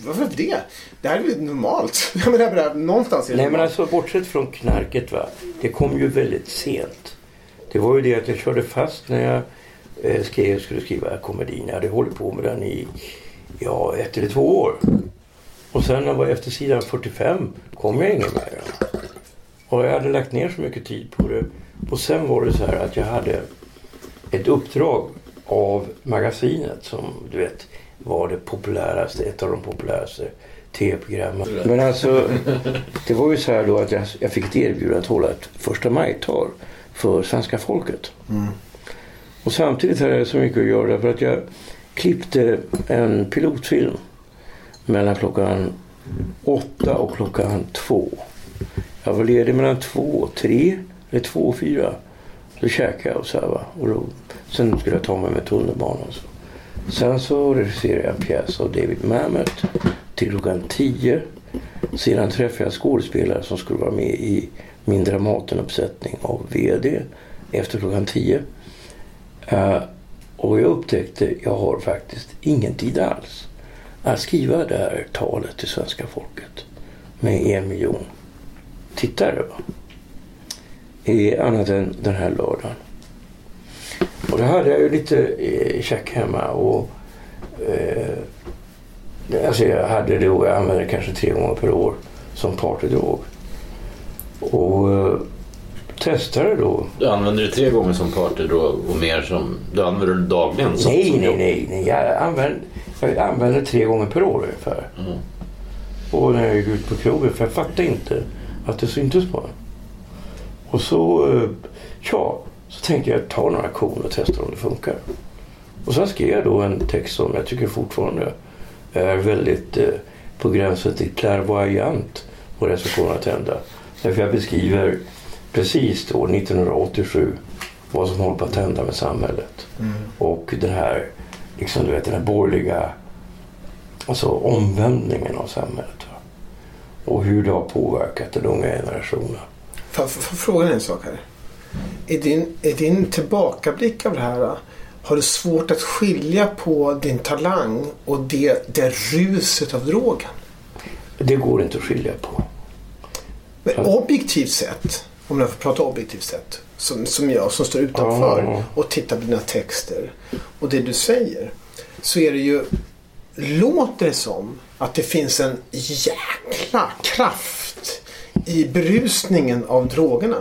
Varför det? Det här är väl normalt. Jag menar bara, någonstans är det Nej, men normalt. alltså bortsett från knarket, va. Det kom ju väldigt sent. Det var ju det att jag körde fast när jag eh, skrev, skulle skriva komedin. Jag hade hållit på med den i ja, ett eller två år. Och sen när jag var efter sidan 45 kom jag ingen mer. Och jag hade lagt ner så mycket tid på det. Och sen var det så här att jag hade ett uppdrag av magasinet som du vet var det populäraste, ett av de populäraste tv-programmen. Men alltså, det var ju så här då att jag, jag fick ett erbjudande att hålla ett första maj-tal för svenska folket. Och samtidigt hade jag så mycket att göra för att jag klippte en pilotfilm mellan klockan åtta och klockan två. Jag var ledig mellan två och tre, eller två och fyra. Då käkade jag och så här va. Och då, sen skulle jag ta mig med tunnelbanan. och Så. Sen så regisserade jag en pjäs av David Mamet till klockan 10. Sedan träffade jag skådespelare som skulle vara med i min Dramatenuppsättning av VD efter klockan tio. Eh, och jag upptäckte jag har faktiskt ingen tid alls att skriva det här talet till svenska folket med en miljon tittare. Va? I, annat än den här lördagen. Och då hade jag ju lite check hemma och eh, alltså jag hade och jag använde kanske tre gånger per år som partydrog. Och eh, testade då. Du använder det tre gånger som partydrog och mer som... Du använder det dagligen som, Nej, som nej, nej, nej. Jag använde, jag använde tre gånger per år ungefär. Mm. Och när jag gick ut på krogen, för jag fattade inte att det syntes på en. Och så, eh, ja, så tänkte jag ta några korn och testa om det funkar. Och sen skrev jag då en text som jag tycker fortfarande är väldigt eh, på gränsen till clairvoyant vad det som kommer att hända. Därför jag beskriver precis då 1987 vad som håller på att hända med samhället. Och den här, liksom du vet, den här borgerliga alltså omvändningen av samhället. Va? Och hur det har påverkat den unga generationen. Får jag fråga en sak här? Är din, är din tillbakablick av det här har du svårt att skilja på din talang och det, det ruset av drogen? Det går inte att skilja på. Men objektivt sett, om jag får prata objektivt sett, som, som jag som står utanför Ja. och tittar på dina texter och det du säger. Så är det ju låter det som att det finns en jäkla kraft i berusningen av drogerna.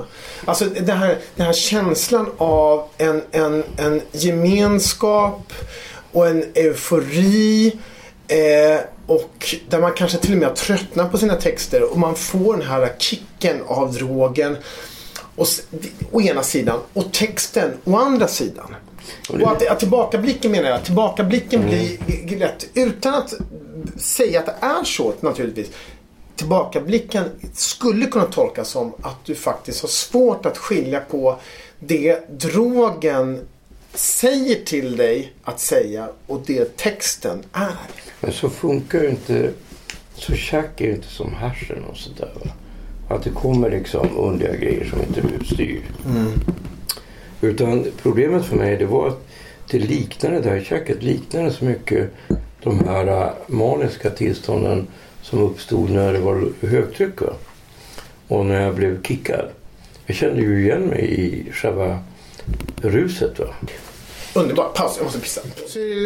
Alltså det här, den här känslan av en, en, en gemenskap och en eufori. Eh, och där man kanske till och med har tröttnat på sina texter och man får den här kicken av drogen. Och, å ena sidan och texten å andra sidan. Och att, att tillbakablicken menar jag, tillbakablicken blir g- rätt utan att säga att det är så naturligtvis. Tillbakablicken skulle kunna tolkas som att du faktiskt har svårt att skilja på det drogen säger till dig att säga och det texten är. Men så funkar ju inte... Så tjack är ju inte som härsen och sådär. Att det kommer liksom underliga grejer som inte du styr. Utan problemet för mig det var att det liknade, det här tjacket liknade så mycket de här äh, maniska tillstånden som uppstod när det var högtryck. Va? Och när jag blev kickad. Jag kände ju igen mig i själva ruset. Va? Underbart. Paus, jag måste pissa.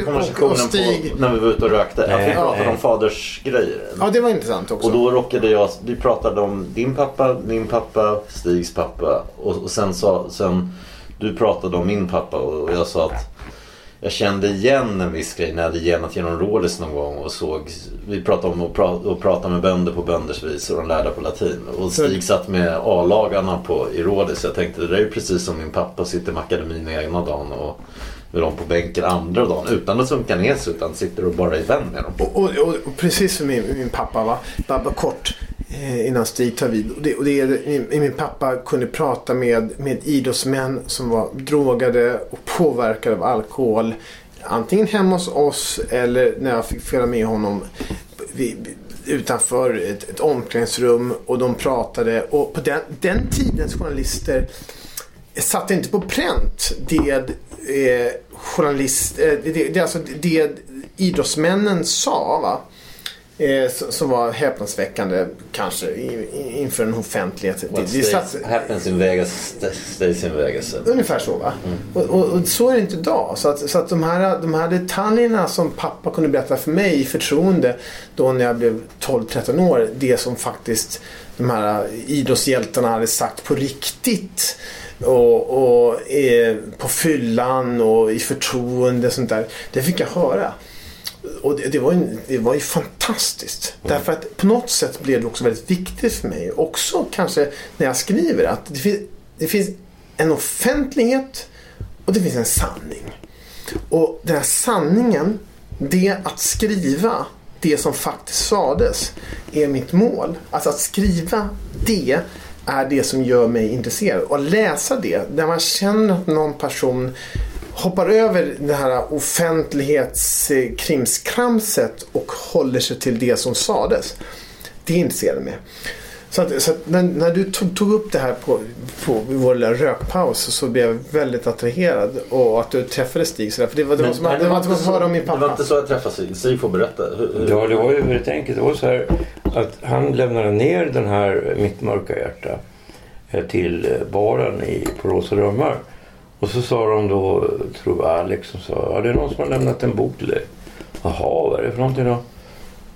Konversationen och Stig. på, när vi var ute och rökte. Att vi Nej, pratade nej. om fadersgrejer. Ja, det var intressant också. Och då råkade jag, vi pratade om din pappa, min pappa, Stigs pappa och, och sen, sa, sen du pratade om min pappa och jag sa att jag kände igen en viss grej när jag hade genat genom Rådis någon gång och såg, vi pratade om att pra, prata med bönder på bönders vis och de lärda på latin. Och Stig satt med A-lagarna på, i Rådis. Jag tänkte det där är ju precis som min pappa sitter med akademin ena dagen och med dem på bänken andra dagen utan att sunka ner sig utan sitter och bara är vän med dem. Och, och, och, och precis som min, min pappa va. Bara, bara kort eh, innan Stig tar vid. Och det, och det är, min, min pappa kunde prata med, med idrottsmän som var drogade och påverkade av alkohol. Antingen hemma hos oss eller när jag fick följa med honom vi, utanför ett, ett omklädningsrum och de pratade. Och på den, den tidens journalister satte inte på pränt det eh, journalist, eh, det, det, alltså det idrottsmännen sa va. Eh, som, var häpnadsväckande kanske i, i, inför en offentlighet. Det, What det stays, satt, happens in Vegas st- stays in Vegas. Ungefär så va. Och, och, och så är det inte idag. Så att, så att de, här, de här detaljerna som pappa kunde berätta för mig i förtroende då när jag blev 12-13 år. Det som faktiskt de här idrottshjältarna hade sagt på riktigt. Och, och eh, på fyllan och i förtroende och sånt där. Det fick jag höra. Och det, det, var ju, det var ju fantastiskt. Därför att på något sätt blev det också väldigt viktigt för mig. Också kanske när jag skriver att det finns, det finns en offentlighet och det finns en sanning. Och den här sanningen, det att skriva det som faktiskt sades är mitt mål. Alltså att skriva det är det som gör mig intresserad. Och att läsa det, där man känner att någon person hoppar över det här offentlighetskrimskramset och håller sig till det som sades. Det intresserar mig. Så, att, så att när, när du tog, tog upp det här på, på vår lilla rökpaus så blev jag väldigt attraherad. Och att du träffade Stig sådär. För det var, det var som, att- höra om min Det var inte så jag träffade Stig. Stig får berätta. Hur, hur, Ja, det var ju väldigt enkelt. Det var så här att han lämnade ner den här Mitt mörka hjärta eh, till eh, baren i, på Rosa Drömmar. Och så sa de då, tror jag Alex, som sa ja det är någon som har lämnat en bok till dig. Jaha, vad är det för någonting då?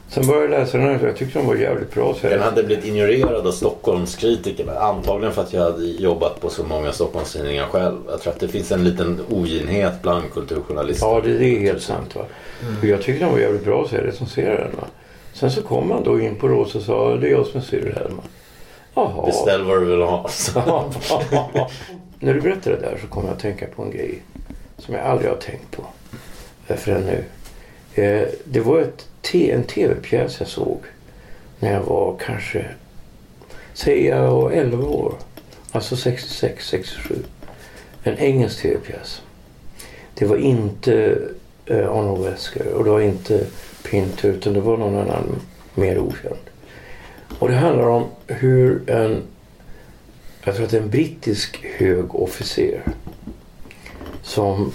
Sen började jag läsa den här och jag tyckte den var jävligt bra. Så Den hade blivit ignorerad av Stockholmskritikerna. Antagligen för att jag hade jobbat på så många Stockholmstidningar själv. Jag tror att det finns en liten oginhet bland kulturjournalister. ja, det, det är helt sant. Va? Och jag tyckte den var jävligt bra så jag recenserade den. Va? Sen så kom han då in på Rosa och sa det är jag som är Hellman. Jaha. Beställ vad du vill ha. När du berättade det där så kom jag att tänka på en grej som jag aldrig har tänkt på eh, förrän nu. Eh, Det var ett en tv-pjäs jag såg när jag var kanske, säger jag var 11 år. Alltså 66, 67. En engelsk tv-pjäs. Det var inte eh, Arnold Wesker och det var inte Pinto utan det var någon annan mer okänd. Och det handlar om hur en jag tror att det är en brittisk hög officer som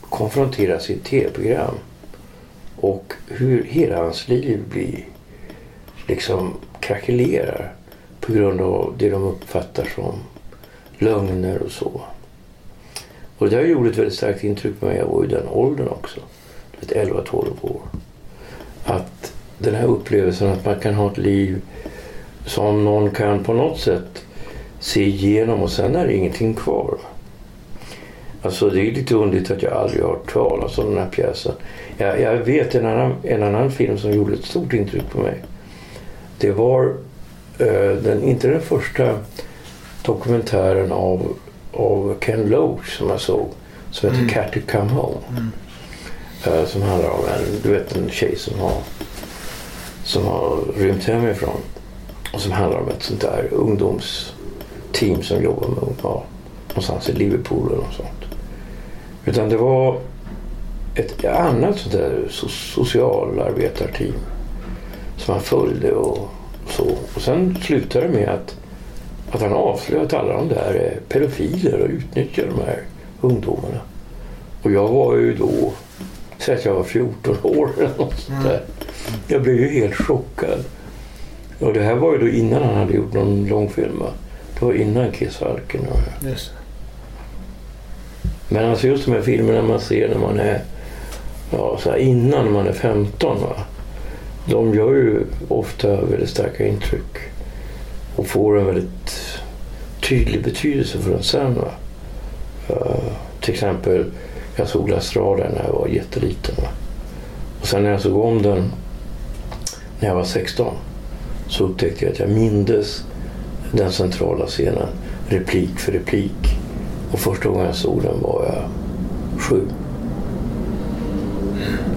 konfronteras i ett tv-program och hur hela hans liv blir liksom krackelerar på grund av det de uppfattar som lögner och så. Och det där gjorde ett väldigt starkt intryck på mig. Jag var i den åldern också ett 11-12 år. Att den här upplevelsen att man kan ha ett liv som någon kan på något sätt se igenom och sen är det ingenting kvar. Alltså det är lite underligt att jag aldrig har hört talas om den här pjäsen. Jag, jag vet en annan, en annan film som gjorde ett stort intryck på mig. Det var eh, den, inte den första dokumentären av, av Ken Loach som jag såg. Som heter Mm. Cat to Come Home. Eh, Eh, som handlar om en, du vet, en tjej som har, som har rymt hemifrån. Och som handlar om ett sånt där ungdomsteam som jobbar med ungdomar någonstans i Liverpool eller något sånt. Utan det var ett annat sånt där so- socialarbetarteam som han följde och så. Och sen slutade det med att, att han avslöjade att alla de där är pedofiler och utnyttjar de här ungdomarna. Och jag var ju då, säg att jag var 14 år eller något sånt där. Jag blev ju helt chockad. Och det här var ju då innan han hade gjort någon långfilm. Det var innan Kiss Arken. Just. Men alltså just de här filmerna man ser när man är ja, så innan man är 15. Va? De gör ju ofta väldigt starka intryck. Och får en väldigt tydlig betydelse för en sen. Va? Eh, till exempel, jag såg La Strada när jag var jätteliten. Va? Och sen när jag såg om den när jag var 16 så upptäckte jag att jag mindes den centrala scenen replik för replik. Och första gången jag såg den var jag sju.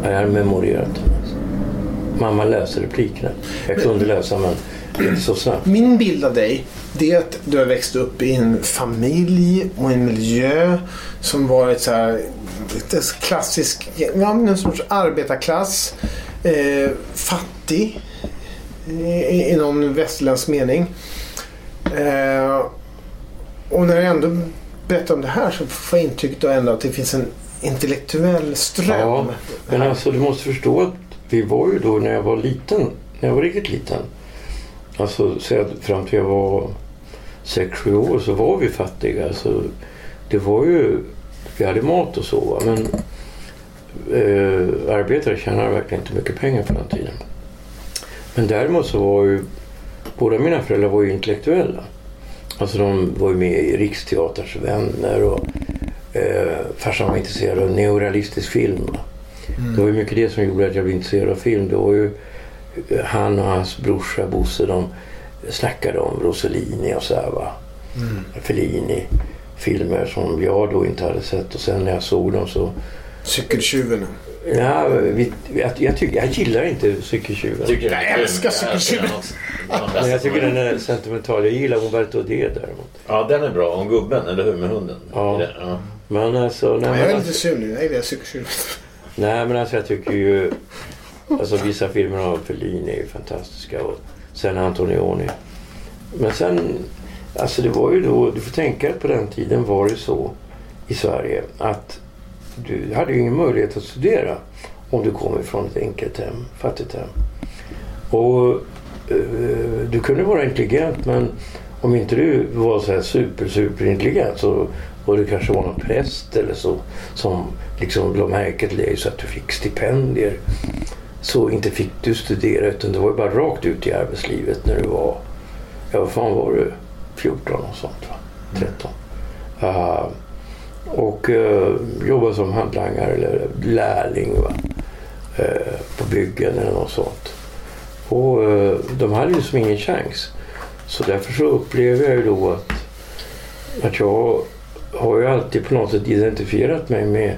Jag hade memorerat den. Mamma läste replikerna. Jag kunde läsa men inte så snabbt. Min bild av dig det är att du har växt upp i en familj och en miljö som varit så här lite klassisk, ja, en sorts arbetarklass. Eh, fattig i, i någon västerländsk mening. Eh, och när jag ändå berättar om det här så får jag intrycket då ändå att det finns en intellektuell ström. Ja, men alltså du måste förstå att vi var ju då när jag var liten, när jag var riktigt liten. Alltså säg fram till jag var 6-7 år så var vi fattiga. Alltså, det var ju, vi hade mat och så va? men eh, arbetare tjänade verkligen inte mycket pengar på den tiden. Men däremot så var ju båda mina föräldrar var ju intellektuella. Alltså de var ju med i Riksteaterns vänner och eh, farsan var intresserad av neorealistisk film. va. Det var ju mycket det som gjorde att jag blev intresserad av film. Det var ju eh, han och hans brorsa Bosse de snackade om Rossellini och så här va. Fellini. Filmer som jag då inte hade sett och sen när jag såg dem så Cykeltjuven. Ja, vi, jag, jag, tycker, jag gillar inte Cykeltjuven. Jag älskar cykeltjuven. Men jag tycker den är sentimental. Jag gillar Umberto D däremot. Ja, den är bra. Om gubben, eller hur? Med hunden. Ja. Ja. Men alltså... Nej, Jag är lite alltså, sur nu. Jag gillar cykeltjuven. nej, men alltså jag tycker ju... Alltså vissa filmer av Fellini är ju fantastiska. Och sen Antonioni. Men sen... Alltså det var ju då... Du får tänka på den tiden var det så i Sverige att du hade ju ingen möjlighet att studera om du kom ifrån ett enkelt hem, fattigt hem. Och eh, du kunde vara intelligent men om inte du var så här super, super intelligent så och det kanske var någon präst eller så som liksom la märke till dig så att du fick stipendier. Så inte fick du studera utan det var ju bara rakt ut i arbetslivet när du var, ja vad fan var du? 14 och sånt va? 13. Uh, ah, och eh, uh, jobbade som hantlangare eller lärling va? Uh, på byggen eller något sånt. Och uh, de hade ju som ingen chans. Så därför så upplever jag ju då att, att jag har ju alltid på något sätt identifierat mig med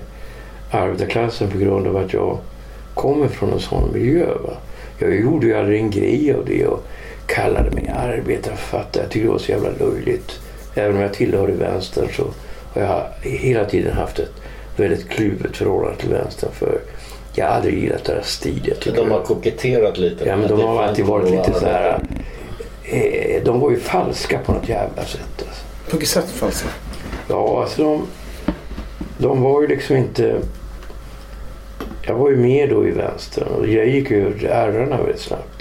arbetarklassen på grund av att jag kommer från en sån miljö. Va? Jag gjorde ju aldrig en grej av det och kallade mig arbetarförfattare. Jag tyckte det var så jävla löjligt. Även om jag tillhörde vänstern så har jag hela tiden haft ett väldigt kluvet förhållande till vänstern. För jag har aldrig gillat deras stil. De har koketterat lite. Ja, men de har alltid varit lite så här... Eh, de var ju falska på något jävla sätt. Alltså. På vilket sätt falskt? Ja, alltså de, de var ju liksom inte... Jag var ju med då i vänstern och jag gick ju ärrarna väldigt snabbt.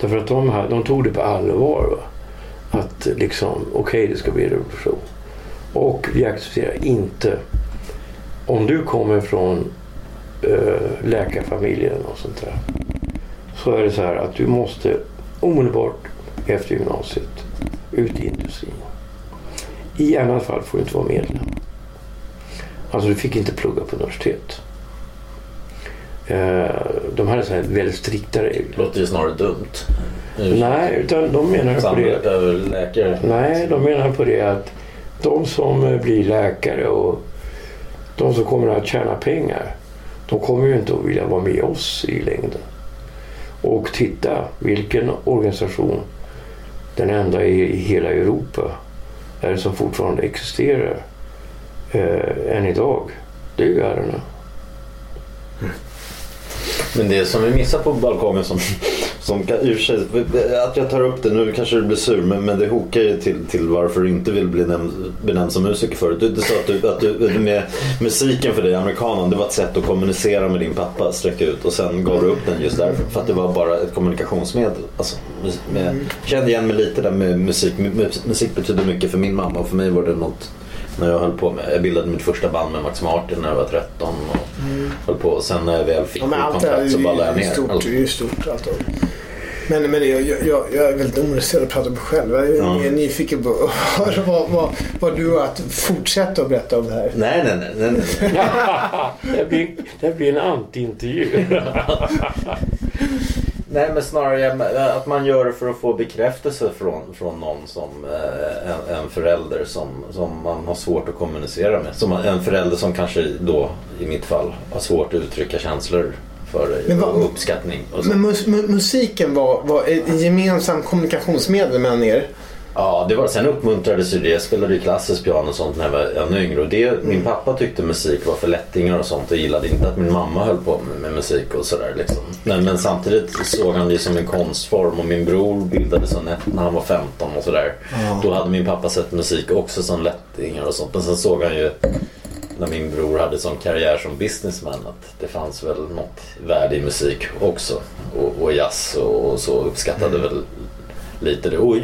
Därför att de, här, de tog det på allvar. Va? Att liksom, okej det ska bli revolution. Och vi accepterar inte... Om du kommer från äh, läkarfamiljen eller något sånt där. Så är det så här att du måste omedelbart efter gymnasiet ut i industrin. I annat fall får du inte vara medlem. Alltså du fick inte plugga på universitet. Eh, de hade så här väldigt strikta regler. Låter ju snarare dumt. Nej, utan de menar på det. över läkare. Nej, de menar på det att de som blir läkare och de som kommer att tjäna pengar, de kommer ju inte att vilja vara med oss i längden. Och titta vilken organisation, den enda i, hela Europa, är det som fortfarande existerar eh, än idag. Det är ju Guiderna. Men det som vi missar på balkongen som, som sig, att jag tar upp det nu kanske du blir sur men, men det hokar ju till, till varför du inte vill bli nämnd, benämnd som musiker förut. Du, du sa att, du, att du, med musiken för dig, amerikanen, det var ett sätt att kommunicera med din pappa, sträcka ut och sen gav du upp den just därför. För att det var bara ett kommunikationsmedel. Alltså, med, jag kände igen mig lite där med musik. Mu- Musik betyder mycket för min mamma och för mig var det något när jag höll på med, jag bildade mitt första band med Max Martin när jag var 13 och höll på. Sen när jag väl fick Ja, här kontrakt så ballade jag ner. stort. Allt. Det är ju stort allt. Men, men det, jag, jag, jag är väldigt ointresserad av att prata om mig själv. Jag är Ja. nyfiken på vad, vad, vad du har att fortsätta att berätta om det här. Nej, nej, nej. nej, nej. det, blir, det blir en anti-intervju. Nej men snarare att man gör det för att få bekräftelse från, från någon som eh, en, en förälder som, som man har svårt att kommunicera med. Som en förälder som kanske då i mitt fall har svårt att uttrycka känslor för dig Men vad- och uppskattning. Och. Men mus, mu, musiken var, var ett gemensamt kommunikationsmedel mellan er. Ja, det var, sen uppmuntrades ju det. Jag spelade ju klassiskt piano och sånt när jag var ännu yngre. Och det, Min pappa tyckte musik var för lättingar och sånt och gillade inte att min mamma höll på med, med musik och sådär. Liksom. Men, men samtidigt såg han det som en konstform och min bror bildade sonett när han var 15 och sådär. Då hade min pappa sett musik också som lättingar och sånt. Men sen såg han ju när min bror hade sån karriär som businessman att det fanns väl något värde i musik också. Och, och jazz och, och så uppskattade väl lite. Och,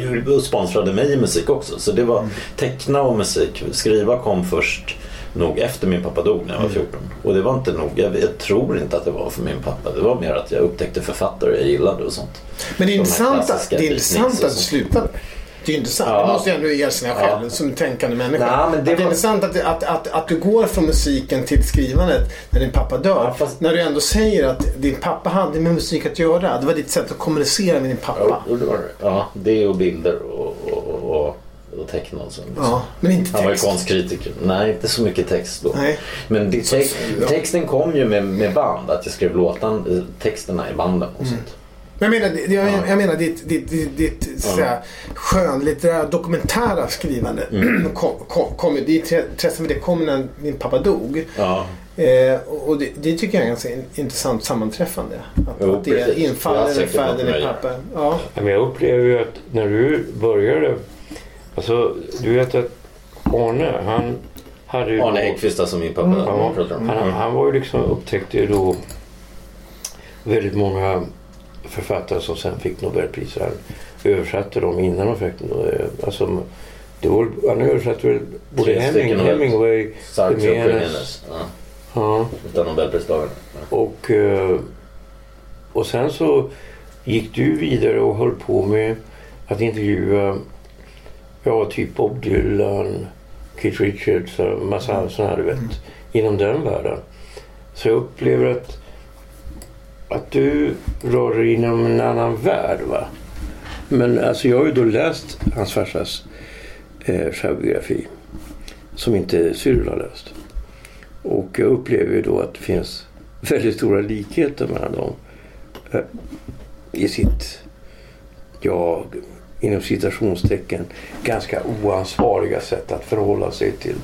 sponsrade mig i musik också. Så det var teckna och musik. Skriva kom först nog efter min pappa dog när jag var 14. Och det var inte nog, jag, jag tror inte att det var för min pappa. Det var mer att jag upptäckte författare jag gillade och sånt. Men det är De intressant, att, klassiska det är beatniks intressant och att du slutade. Det är intressant. Ja. Det måste jag ändå erkänna själv Ja. som tänkande människa. Nej, men det att det är var- intressant att, att, att, att du går från musiken till skrivandet när din pappa dör. Ja, fast- När du ändå säger att din pappa hade med musik att göra. Det var ditt sätt att kommunicera med din pappa. Ja, det var det. Ja, det och bilder och, och, och, och, och teckna och så. Ja, men inte var ju text. konstkritiker. Nej, inte så mycket text då. Nej. Men tex, ja. texten kom ju med, med band. Att jag skrev låtan, eh, texterna i banden och Mm. Men jag menar, det- jag, jag menar ditt, ditt, ditt, ditt säga, skönlitterära dokumentära skrivande. Mm. kom, kom, kom, det intresset för det kom när din pappa dog. Ja. Eh, och det, det tycker jag är ganska in- intressant sammanträffande. Att, Jo, att det infaller din med pappa... Ja. Ja, Men jag upplever ju att när du började, alltså du vet att Arne, han hade ju... Arne Häggkvist som min pappa Ja, pratar om. han, han var ju liksom, upptäckte ju då väldigt många författare som sen fick Nobelpriser. Han översatte dem innan de fick alltså, det var, Han översatte väl både Heming, Hemingway, Sartre och Jimenez. Jimenez. Ja, Ja, utan Nobelpristagare. Ja. och, eh, och sen så gick du vidare och höll på med att intervjua ja, typ Bob Dylan, Keith Richards och massa sådana här, du vet, inom den världen. Så jag upplever att, att du rör dig inom en annan värld. Va? Men alltså jag har ju då läst hans farsas eh, självbiografi som inte Cyril har läst. Och jag upplever ju då att det finns väldigt stora likheter mellan dem eh, i sitt, ja, inom citationstecken, ganska oansvariga sätt att förhålla sig till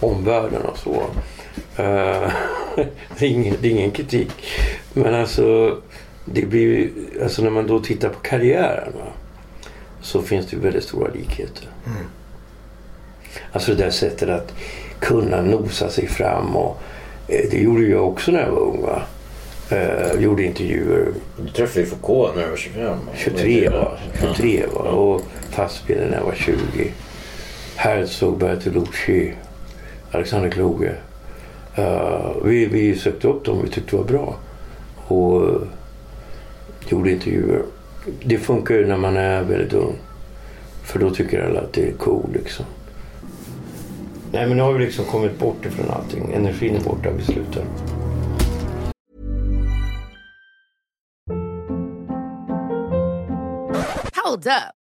omvärlden och så. Eh, det, är ingen, det är ingen kritik. Men alltså, det blir, alltså när man då tittar på karriären va, så finns det väldigt stora likheter. Alltså det där sättet att kunna nosa sig fram och eh, det gjorde jag också när jag var ung. Va? Eh, gjorde intervjuer Du träffade ju Foucault när du var 25. 23 va? 23 va? Och Fassbinder när jag var 20. Herzog, Bertolucci, Alexander Kloge. Uh, vi, vi sökte upp dem vi tyckte var bra. Och uh, gjorde intervjuer. Det funkar ju när man är väldigt ung. För då tycker alla att det är cool liksom. Nej men nu har vi liksom kommit bort ifrån allting. Energin är borta, vi slutar. Hold up.